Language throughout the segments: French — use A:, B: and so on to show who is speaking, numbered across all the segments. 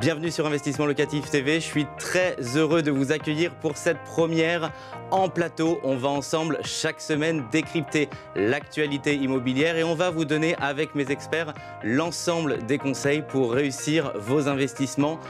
A: Bienvenue sur Investissement Locatif TV. Je suis très heureux de vous accueillir pour cette première en plateau. On va ensemble chaque semaine décrypter l'actualité immobilière et on va vous donner avec mes experts l'ensemble des conseils pour réussir vos investissements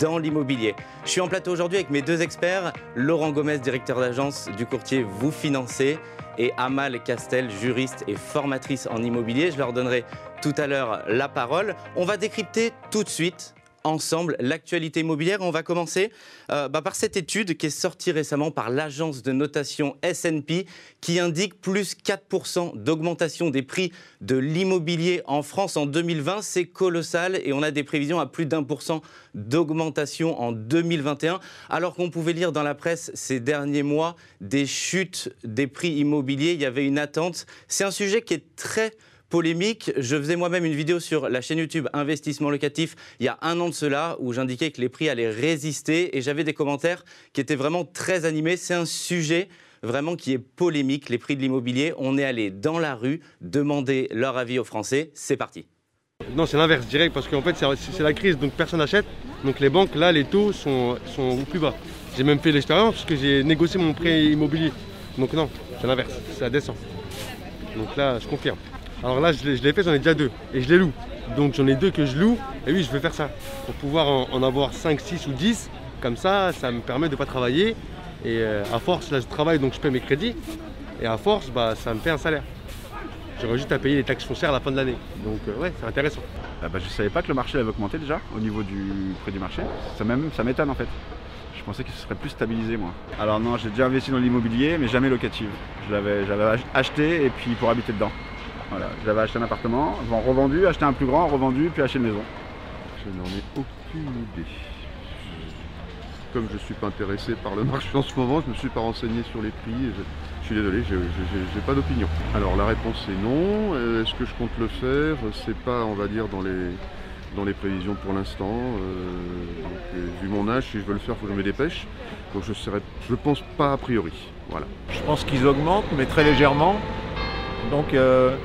A: dans l'immobilier. Je suis en plateau aujourd'hui avec mes deux experts, Laurent Gomez, directeur d'agence du courtier Vous Financez et Amal Castel, juriste et formatrice en immobilier. Je leur donnerai tout à l'heure la parole. On va décrypter tout de suite ensemble l'actualité immobilière. On va commencer euh, bah, par cette étude qui est sortie récemment par l'agence de notation S&P qui indique plus 4% d'augmentation des prix de l'immobilier en France en 2020. C'est colossal et on a des prévisions à plus d'un pour cent d'augmentation en 2021 alors qu'on pouvait lire dans la presse ces derniers mois des chutes des prix immobiliers. Il y avait une attente. C'est un sujet qui est très polémique. Je faisais moi-même une vidéo sur la chaîne YouTube Investissement Locatif il y a un an de cela où j'indiquais que les prix allaient résister et j'avais des commentaires qui étaient vraiment très animés. C'est un sujet vraiment qui est polémique, les prix de l'immobilier. On est allé dans la rue demander leur avis aux Français. C'est parti.
B: Non, c'est l'inverse direct parce qu'en fait c'est la crise, donc personne n'achète. Donc les banques, là, les taux sont, sont plus bas. J'ai même fait l'expérience parce que j'ai négocié mon prêt immobilier. Donc non, c'est l'inverse, ça descend. Donc là, je confirme. Alors là, je l'ai fait, j'en ai déjà deux. Et je les loue. Donc j'en ai deux que je loue. Et oui, je vais faire ça. Pour pouvoir en, avoir 5, 6 ou 10. Comme ça, ça me permet de ne pas travailler. Et euh, à force, là, je travaille, donc je paie mes crédits. Et à force, bah, ça me fait un salaire. J'aurais juste à payer les taxes foncières à la fin de l'année. Donc euh, ouais, c'est intéressant.
C: Ah bah, je ne savais pas que le marché avait augmenté déjà au niveau du prix du marché. Ça m'étonne en fait. Je pensais qu'il serait plus stabilisé moi. Alors non, j'ai déjà investi dans l'immobilier, mais jamais locative. Je l'avais acheté et puis pour habiter dedans. Voilà, j'avais acheté un appartement, revendu, acheté un plus grand, revendu, puis acheté une maison.
D: Je n'en ai aucune idée. Comme je ne suis pas intéressé par le marché en ce moment, je ne me suis pas renseigné sur les prix. Je, suis désolé, je n'ai pas d'opinion. Alors la réponse est non. Est-ce que je compte le faire? C'est pas, on va dire, dans les, dans les prévisions pour l'instant. Euh, euh, vu mon âge, si je veux le faire, il faut que je me dépêche. Donc je ne je pense pas a priori. Voilà.
E: Je pense qu'ils augmentent, mais très légèrement. Donc euh,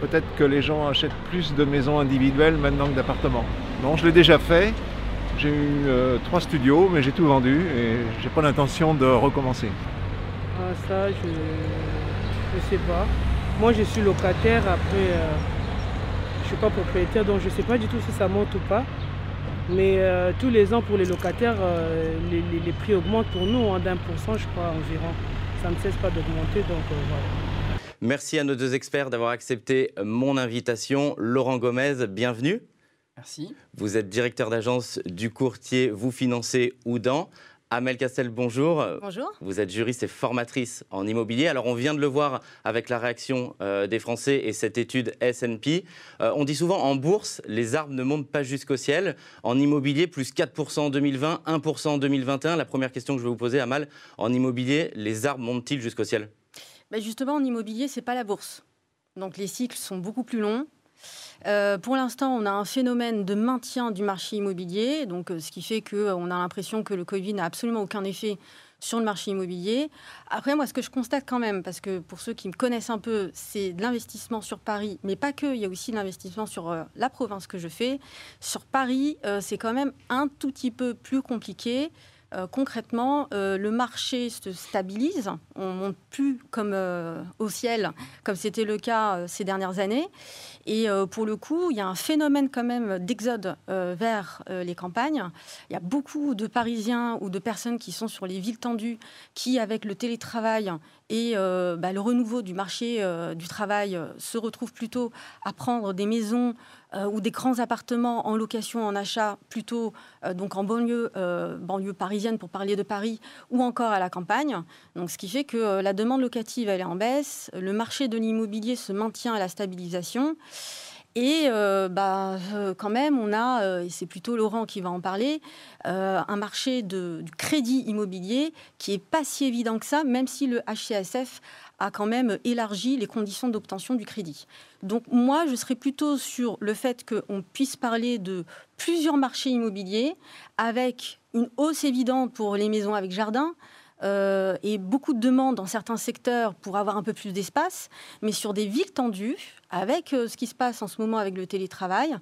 E: peut-être que les gens achètent plus de maisons individuelles maintenant que d'appartements. Non, je l'ai déjà fait. J'ai eu euh, trois studios, mais j'ai tout vendu et j'ai pas l'intention de recommencer.
F: Ah, ça, je ne sais pas. Moi, je suis locataire. Après, euh, je suis pas propriétaire, donc je sais pas du tout si ça monte ou pas. Mais euh, tous les ans, pour les locataires, les, prix augmentent pour nous hein, d'un pour cent, je crois, environ. Ça ne cesse pas d'augmenter, donc voilà.
A: Merci à nos deux experts d'avoir accepté mon invitation. Laurent Gomez, bienvenue.
G: Merci.
A: Vous êtes directeur d'agence du courtier Vous Financez Oudan. Amel Castel, bonjour.
G: Bonjour.
A: Vous êtes juriste et formatrice en immobilier. Alors, on vient de le voir avec la réaction euh, des Français et cette étude S&P. Euh, on dit souvent en bourse, les arbres ne montent pas jusqu'au ciel. En immobilier, plus 4% en 2020, 1% en 2021. La première question que je vais vous poser, Amal, en immobilier, les arbres montent-ils jusqu'au ciel?
G: Bah, justement, en immobilier, ce n'est pas la bourse. Donc les cycles sont beaucoup plus longs. Euh, pour l'instant, on a un phénomène de maintien du marché immobilier, donc, euh, ce qui fait qu'on euh, a l'impression que le Covid n'a absolument aucun effet sur le marché immobilier. Après, moi, ce que je constate quand même, parce que pour ceux qui me connaissent un peu, c'est de l'investissement sur Paris, mais pas que, il y a aussi de l'investissement sur la province que je fais. Sur Paris, c'est quand même un tout petit peu plus compliqué. Euh, concrètement, euh, le marché se stabilise. On monte plus comme euh, au ciel, comme c'était le cas ces dernières années. Et pour le coup, il y a un phénomène quand même d'exode vers les campagnes. Il y a beaucoup de Parisiens ou de personnes qui sont sur les villes tendues, qui, avec le télétravail et bah, le renouveau du marché du travail, se retrouvent plutôt à prendre des maisons euh, ou des grands appartements en location, en achat, plutôt euh, donc en banlieue, euh, banlieue parisienne pour parler de Paris, ou encore à la campagne. Donc, ce qui fait que la demande locative elle est en baisse, le marché de l'immobilier se maintient à la stabilisation. Et euh, bah, euh, quand même, on a, euh, et c'est plutôt Laurent qui va en parler, un marché du crédit immobilier qui est pas si évident que ça, même si le HCSF a quand même élargi les conditions d'obtention du crédit. Donc moi, je serais plutôt sur le fait qu'on puisse parler de plusieurs marchés immobiliers avec une hausse évidente pour les maisons avec jardin, euh, et beaucoup de demandes dans certains secteurs pour avoir un peu plus d'espace, mais sur des villes tendues, avec euh, ce qui se passe en ce moment avec le télétravail,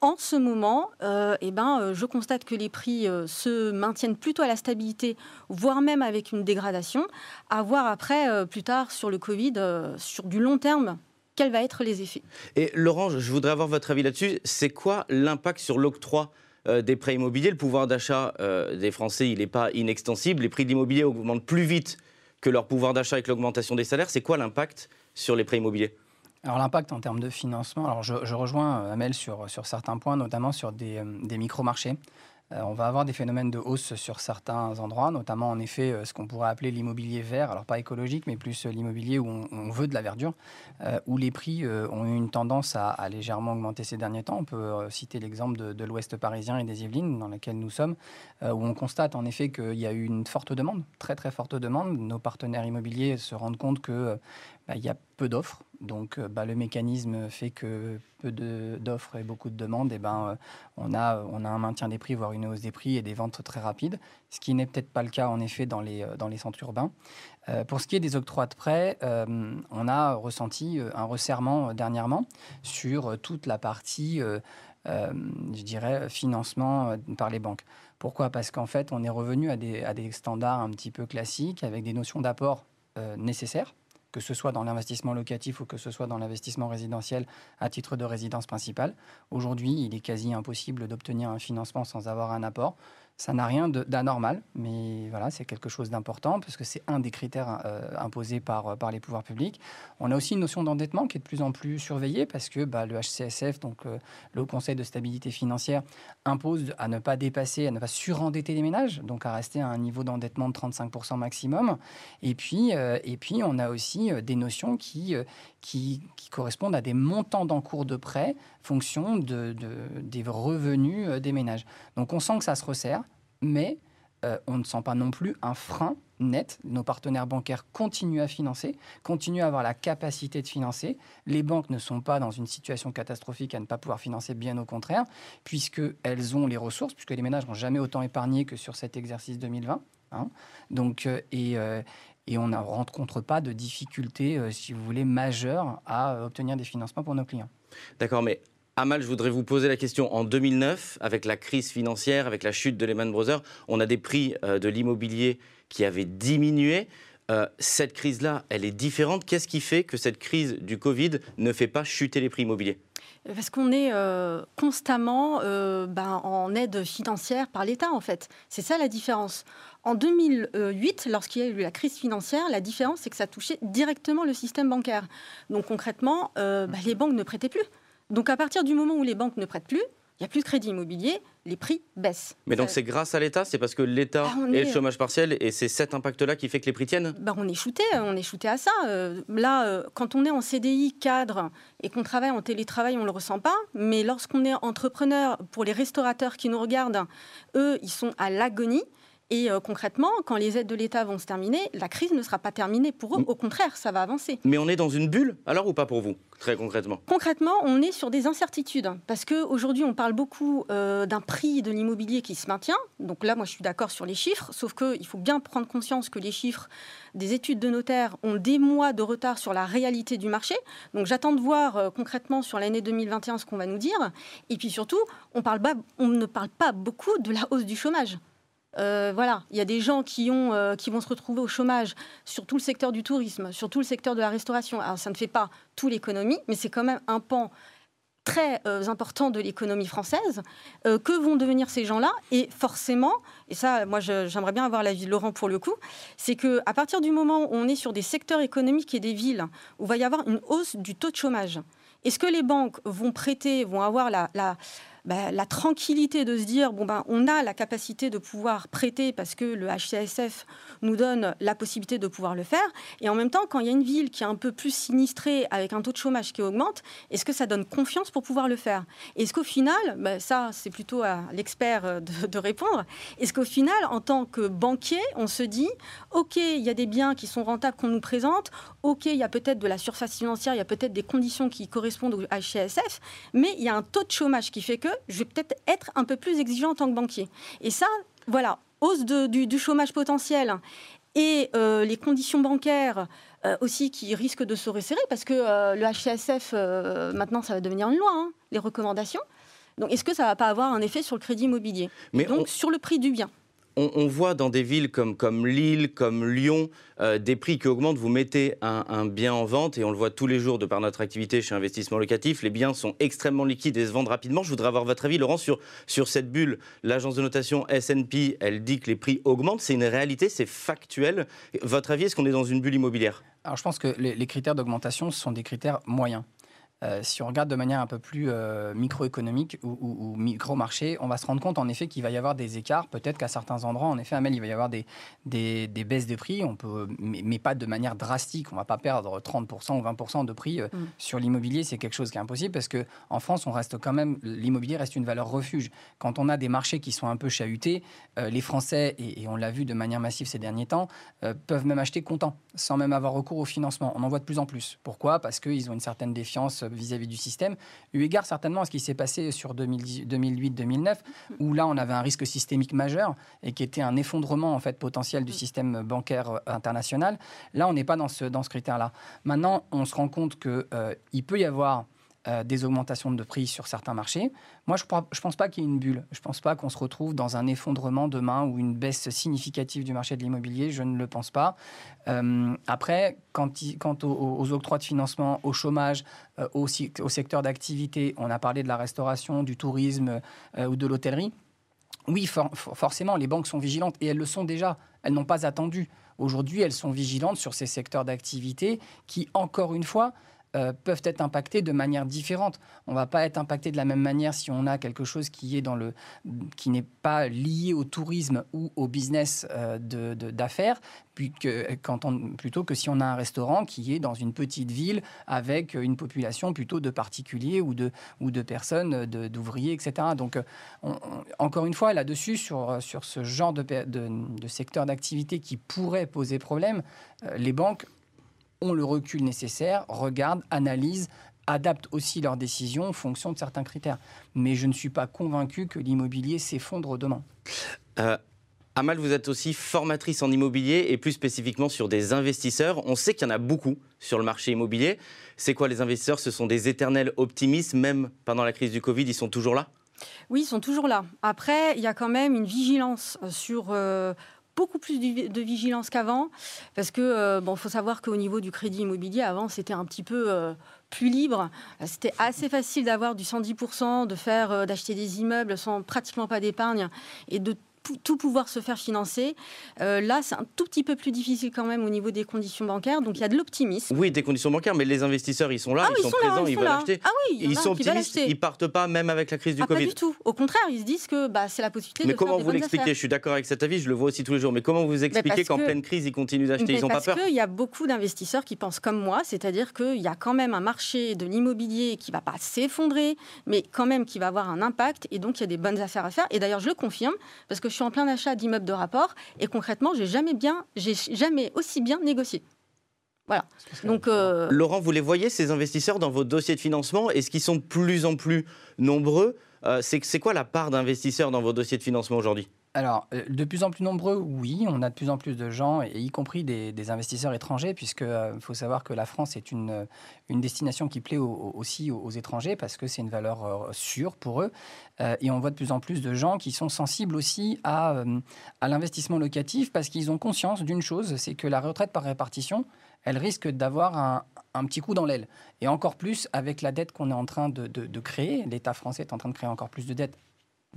G: en ce moment, euh, eh ben, je constate que les prix se maintiennent plutôt à la stabilité, voire même avec une dégradation, à voir après, plus tard, sur le Covid, sur du long terme, quels vont être les effets.
A: Et Laurent, je voudrais avoir votre avis là-dessus. C'est quoi l'impact sur l'octroi euh, des prêts immobiliers. Le pouvoir d'achat euh, des Français, il n'est pas inextensible. Les prix de l'immobilier augmentent plus vite que leur pouvoir d'achat avec l'augmentation des salaires. C'est quoi l'impact sur les prêts immobiliers?
H: Alors l'impact en termes de financement, alors je, rejoins euh, Amel sur, sur certains points, notamment sur des, des micro-marchés. Euh, on va avoir des phénomènes de hausse sur certains endroits, notamment en effet euh, ce qu'on pourrait appeler l'immobilier vert, alors pas écologique, mais plus euh, l'immobilier où on, veut de la verdure, où les prix ont eu une tendance à, légèrement augmenter ces derniers temps. On peut citer l'exemple de, l'Ouest parisien et des Yvelines, dans lequel nous sommes, où on constate en effet qu'il y a eu une forte demande, très très forte demande. Nos partenaires immobiliers se rendent compte que bah, y a peu d'offres. Donc bah, le mécanisme fait que peu d'offres et beaucoup de demandes, et ben, on, a, on a un maintien des prix, voire une hausse des prix et des ventes très rapides, ce qui n'est peut-être pas le cas en effet dans les, dans les centres urbains. Euh, pour ce qui est des octrois de prêts, euh, on a ressenti un resserrement dernièrement sur toute la partie, je dirais, financement par les banques. Pourquoi? Parce qu'en fait, on est revenu à des, à des standards un petit peu classiques avec des notions d'apport nécessaires que ce soit dans l'investissement locatif ou que ce soit dans l'investissement résidentiel à titre de résidence principale. Aujourd'hui, il est quasi impossible d'obtenir un financement sans avoir un apport. Ça n'a rien d'anormal, mais voilà, c'est quelque chose d'important parce que c'est un des critères euh, imposés par, les pouvoirs publics. On a aussi une notion d'endettement qui est de plus en plus surveillée parce que bah, le HCSF, donc euh, le Conseil de stabilité financière, impose à ne pas dépasser, à ne pas surendetter les ménages, donc à rester à un niveau d'endettement de 35% maximum. Et puis, euh, et puis, on a aussi des notions qui, correspondent à des montants d'encours de prêt fonction de, des revenus des ménages. Donc on sent que ça se resserre mais euh, on ne sent pas non plus un frein net. Nos partenaires bancaires continuent à financer, continuent à avoir la capacité de financer. Les banques ne sont pas dans une situation catastrophique à ne pas pouvoir financer, bien au contraire, puisqu'elles ont les ressources, puisque les ménages n'ont jamais autant épargné que sur cet exercice 2020. Hein. Donc, euh, et, euh, et on ne rencontre pas de difficultés, si vous voulez, majeures à obtenir des financements pour nos clients.
A: D'accord, mais Amal, je voudrais vous poser la question. En 2009, avec la crise financière, avec la chute de Lehman Brothers, on a des prix euh, de l'immobilier qui avaient diminué. Euh, cette crise-là, elle est différente. Qu'est-ce qui fait que cette crise du Covid ne fait pas chuter les prix immobiliers?
G: Parce qu'on est euh, constamment ben, en aide financière par l'État, en fait. C'est ça la différence. En 2008, lorsqu'il y a eu la crise financière, la différence, c'est que ça touchait directement le système bancaire. Donc concrètement, ben, les banques ne prêtaient plus. Donc à partir du moment où les banques ne prêtent plus, il n'y a plus de crédit immobilier, les prix baissent.
A: Mais donc c'est grâce à l'État C'est parce que l'État bah, et le chômage partiel et c'est cet impact-là qui fait que les prix tiennent?
G: Bah, On est shooté, on est shooté à ça. Euh, là, euh, quand on est en CDI cadre et qu'on travaille en télétravail, on ne le ressent pas. Mais lorsqu'on est entrepreneur, pour les restaurateurs qui nous regardent, eux, ils sont à l'agonie. Et euh, concrètement, quand les aides de l'État vont se terminer, la crise ne sera pas terminée pour eux. Au contraire, ça va avancer.
A: Mais on est dans une bulle, alors ou pas pour vous, très concrètement?
G: Concrètement, on est sur des incertitudes. Parce qu'aujourd'hui, on parle beaucoup euh, d'un prix de l'immobilier qui se maintient. Donc là, moi, je suis d'accord sur les chiffres. Sauf qu'il faut bien prendre conscience que les chiffres des études de notaires ont des mois de retard sur la réalité du marché. Donc j'attends de voir euh, concrètement sur l'année 2021 ce qu'on va nous dire. Et puis surtout, on, parle on ne parle pas beaucoup de la hausse du chômage. Euh, voilà, il y a des gens qui, ont, euh, qui vont se retrouver au chômage sur tout le secteur du tourisme, sur tout le secteur de la restauration. Alors, ça ne fait pas tout l'économie, mais c'est quand même un pan très euh, important de l'économie française. que vont devenir ces gens-là? Et forcément, et ça, moi, j'aimerais bien avoir l'avis de Laurent pour le coup, c'est que à partir du moment où on est sur des secteurs économiques et des villes où va y avoir une hausse du taux de chômage, est-ce que les banques vont prêter, vont avoir la bah, la tranquillité de se dire bon ben on a la capacité de pouvoir prêter parce que le HCSF nous donne la possibilité de pouvoir le faire. Et en même temps, quand il y a une ville qui est un peu plus sinistrée avec un taux de chômage qui augmente, est-ce que ça donne confiance pour pouvoir le faire? Est-ce qu'au final, bah, ça c'est plutôt à l'expert euh, de, de répondre, est-ce qu'au final, en tant que banquier, on se dit ok, il y a des biens qui sont rentables qu'on nous présente, ok, il y a peut-être de la surface financière, il y a peut-être des conditions qui correspondent au HCSF, mais il y a un taux de chômage qui fait que je vais peut-être être un peu plus exigeant en tant que banquier. Et ça, voilà, hausse de- du, du chômage potentiel et euh, les conditions bancaires euh, aussi qui risquent de se resserrer parce que euh, le HCSF, maintenant, ça va devenir une loi, hein, les recommandations. Donc, est-ce que ça va pas avoir un effet sur le crédit immobilier?
A: Mais
G: Donc,
A: on-
G: sur le prix du bien
A: on, voit dans des villes comme, comme Lille, comme Lyon, euh, des prix qui augmentent. Vous mettez un, bien en vente et on le voit tous les jours de par notre activité chez Investissement Locatif. Les biens sont extrêmement liquides et se vendent rapidement. Je voudrais avoir votre avis, Laurent, sur, sur cette bulle. L'agence de notation S&P, elle dit que les prix augmentent. C'est une réalité, c'est factuel. Votre avis, est-ce qu'on est dans une bulle immobilière?
H: Alors je pense que les, critères d'augmentation, sont des critères moyens. Euh, si on regarde de manière un peu plus euh, microéconomique ou, ou- ou micro-marché, on va se rendre compte en effet qu'il va y avoir des écarts. Peut-être qu'à certains endroits, en effet, Amel, il va y avoir des, des, des baisses de prix, on peut, mais, mais pas de manière drastique. On ne va pas perdre 30% ou 20% de prix euh,
G: Mm.
H: sur l'immobilier. C'est quelque chose qui est impossible parce qu'en France, on reste quand même, l'immobilier reste une valeur refuge. Quand on a des marchés qui sont un peu chahutés, les Français, et, et on l'a vu de manière massive ces derniers temps, peuvent même acheter comptant, sans même avoir recours au financement. On en voit de plus en plus. Pourquoi? Parce qu'ils ont une certaine défiance euh, vis-à-vis du système, eu égard certainement à ce qui s'est passé sur 2008-2009, où là, on avait un risque systémique majeur et qui était un effondrement en fait potentiel du système bancaire euh, international. Là, on n'est pas dans ce, dans ce critère-là. Maintenant, on se rend compte qu'il peut y avoir euh, des augmentations de prix sur certains marchés. Moi, je ne pense pas qu'il y ait une bulle. Je ne pense pas qu'on se retrouve dans un effondrement demain ou une baisse significative du marché de l'immobilier. Je ne le pense pas. Euh, après, quant aux, aux octrois de financement, au chômage, euh, au, secteur d'activité, on a parlé de la restauration, du tourisme euh, ou de l'hôtellerie. Oui, for- for- forcément, les banques sont vigilantes et elles le sont déjà. Elles n'ont pas attendu. Aujourd'hui, elles sont vigilantes sur ces secteurs d'activité qui, encore une fois, euh, peuvent être impactés de manière différente. On ne va pas être impacté de la même manière si on a quelque chose qui est dans le qui n'est pas lié au tourisme ou au business euh, d'affaires, plutôt que si on a un restaurant qui est dans une petite ville avec une population plutôt de particuliers ou de, ou de personnes, de- d'ouvriers, etc. Donc, euh, encore une fois, là-dessus, sur, sur ce genre de, de, secteur d'activité qui pourrait poser problème, euh, les banques ont le recul nécessaire, regardent, analysent, adaptent aussi leurs décisions en fonction de certains critères. Mais je ne suis pas convaincu que l'immobilier s'effondre demain.
A: Euh, Amal, vous êtes aussi formatrice en immobilier et plus spécifiquement sur des investisseurs. On sait qu'il y en a beaucoup sur le marché immobilier. C'est quoi les investisseurs? Ce sont des éternels optimistes, même pendant la crise du Covid, ils sont toujours là?
G: Oui, ils sont toujours là. Après, il y a quand même une vigilance sur euh, beaucoup plus de vigilance qu'avant, parce que euh, bon, faut savoir qu'au niveau du crédit immobilier, avant, c'était un petit peu euh, plus libre. C'était assez facile d'avoir du 110%, de faire, euh, d'acheter des immeubles sans pratiquement pas d'épargne et de tout pouvoir se faire financer. Euh, là, c'est un tout petit peu plus difficile quand même au niveau des conditions bancaires. Donc, il y a de l'optimisme.
A: Oui, des conditions bancaires, mais les investisseurs, ils sont là,
G: Ah
A: ils sont, présents,
G: ils
A: ils veulent
G: là.
A: acheter.
G: Ah oui,
A: ils sont optimistes, ils partent pas même avec la crise du
G: Ah, pas
A: Covid.
G: du tout. Au contraire, ils se disent que bah, c'est la possibilité
A: Mais
G: de faire
A: comment
G: des
A: vous l'expliquez? Je suis d'accord avec cet avis, je le vois aussi tous les jours. Mais comment vous expliquez
G: parce
A: qu'en
G: que-
A: pleine crise, ils continuent d'acheter Ils n'ont pas
G: parce
A: peur?
G: qu'il y a beaucoup d'investisseurs qui pensent comme moi, c'est-à-dire qu'il y a quand même un marché de l'immobilier qui va pas s'effondrer, mais quand même qui va avoir un impact, et donc il y a des bonnes affaires à faire. Et d'ailleurs, je le confirme, parce que je suis en plein achat d'immeubles de rapport, et concrètement, j'ai jamais bien, j'ai jamais aussi bien négocié. Voilà. Donc, euh,
A: Laurent, vous les voyez, ces investisseurs, dans vos dossiers de financement Est-ce qu'ils sont de plus en plus nombreux Euh, C'est c'est quoi la part d'investisseurs dans vos dossiers de financement aujourd'hui?
H: Alors, euh, de plus en plus nombreux, oui, on a de plus en plus de gens, y compris des, investisseurs étrangers, puisqu'il faut savoir que la France est une, euh, destination qui plaît au- au- aussi aux, étrangers, parce que c'est une valeur euh, sûre pour eux. Euh, et on voit de plus en plus de gens qui sont sensibles aussi à, euh, l'investissement locatif, parce qu'ils ont conscience d'une chose, c'est que la retraite par répartition, elle risque d'avoir un, petit coup dans l'aile. Et encore plus avec la dette qu'on est en train de- de créer. L'État français est en train de créer encore plus de dettes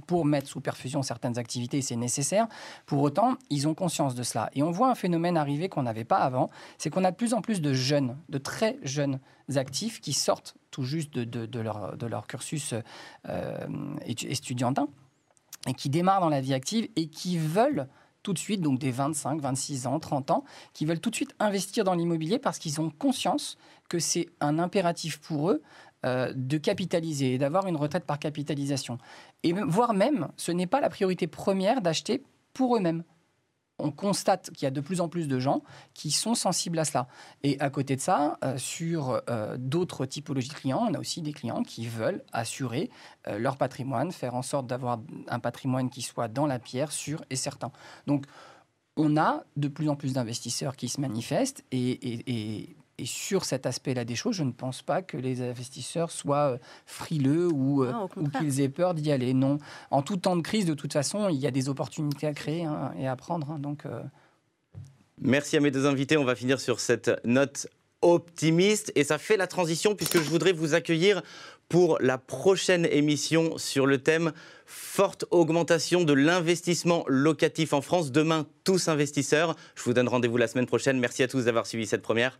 H: pour mettre sous perfusion certaines activités, c'est nécessaire. Pour autant, ils ont conscience de cela. Et on voit un phénomène arriver qu'on n'avait pas avant, c'est qu'on a de plus en plus de jeunes, de très jeunes actifs qui sortent tout juste de, leur, cursus euh, estudiantin et qui démarrent dans la vie active et qui veulent tout de suite, donc des 25, 26 ans, 30 ans, qui veulent tout de suite investir dans l'immobilier parce qu'ils ont conscience que c'est un impératif pour eux euh, de capitaliser et d'avoir une retraite par capitalisation. Et voire même, ce n'est pas la priorité première d'acheter pour eux-mêmes. On constate qu'il y a de plus en plus de gens qui sont sensibles à cela. Et à côté de ça, euh, sur euh, d'autres typologies de clients, on a aussi des clients qui veulent assurer leur patrimoine, faire en sorte d'avoir un patrimoine qui soit dans la pierre, sûr et certain. Donc, on a de plus en plus d'investisseurs qui se manifestent et et sur cet aspect-là des choses, je ne pense pas que les investisseurs soient euh, frileux ou, euh, qu'ils aient peur d'y aller. Non. En tout temps de crise, de toute façon, il y a des opportunités à créer hein, et à prendre. Hein. donc, euh.
A: Merci à mes deux invités. On va finir sur cette note optimiste. Et ça fait la transition puisque je voudrais vous accueillir pour la prochaine émission sur le thème forte augmentation de l'investissement locatif en France. Demain, tous investisseurs. Je vous donne rendez-vous la semaine prochaine. Merci à tous d'avoir suivi cette première.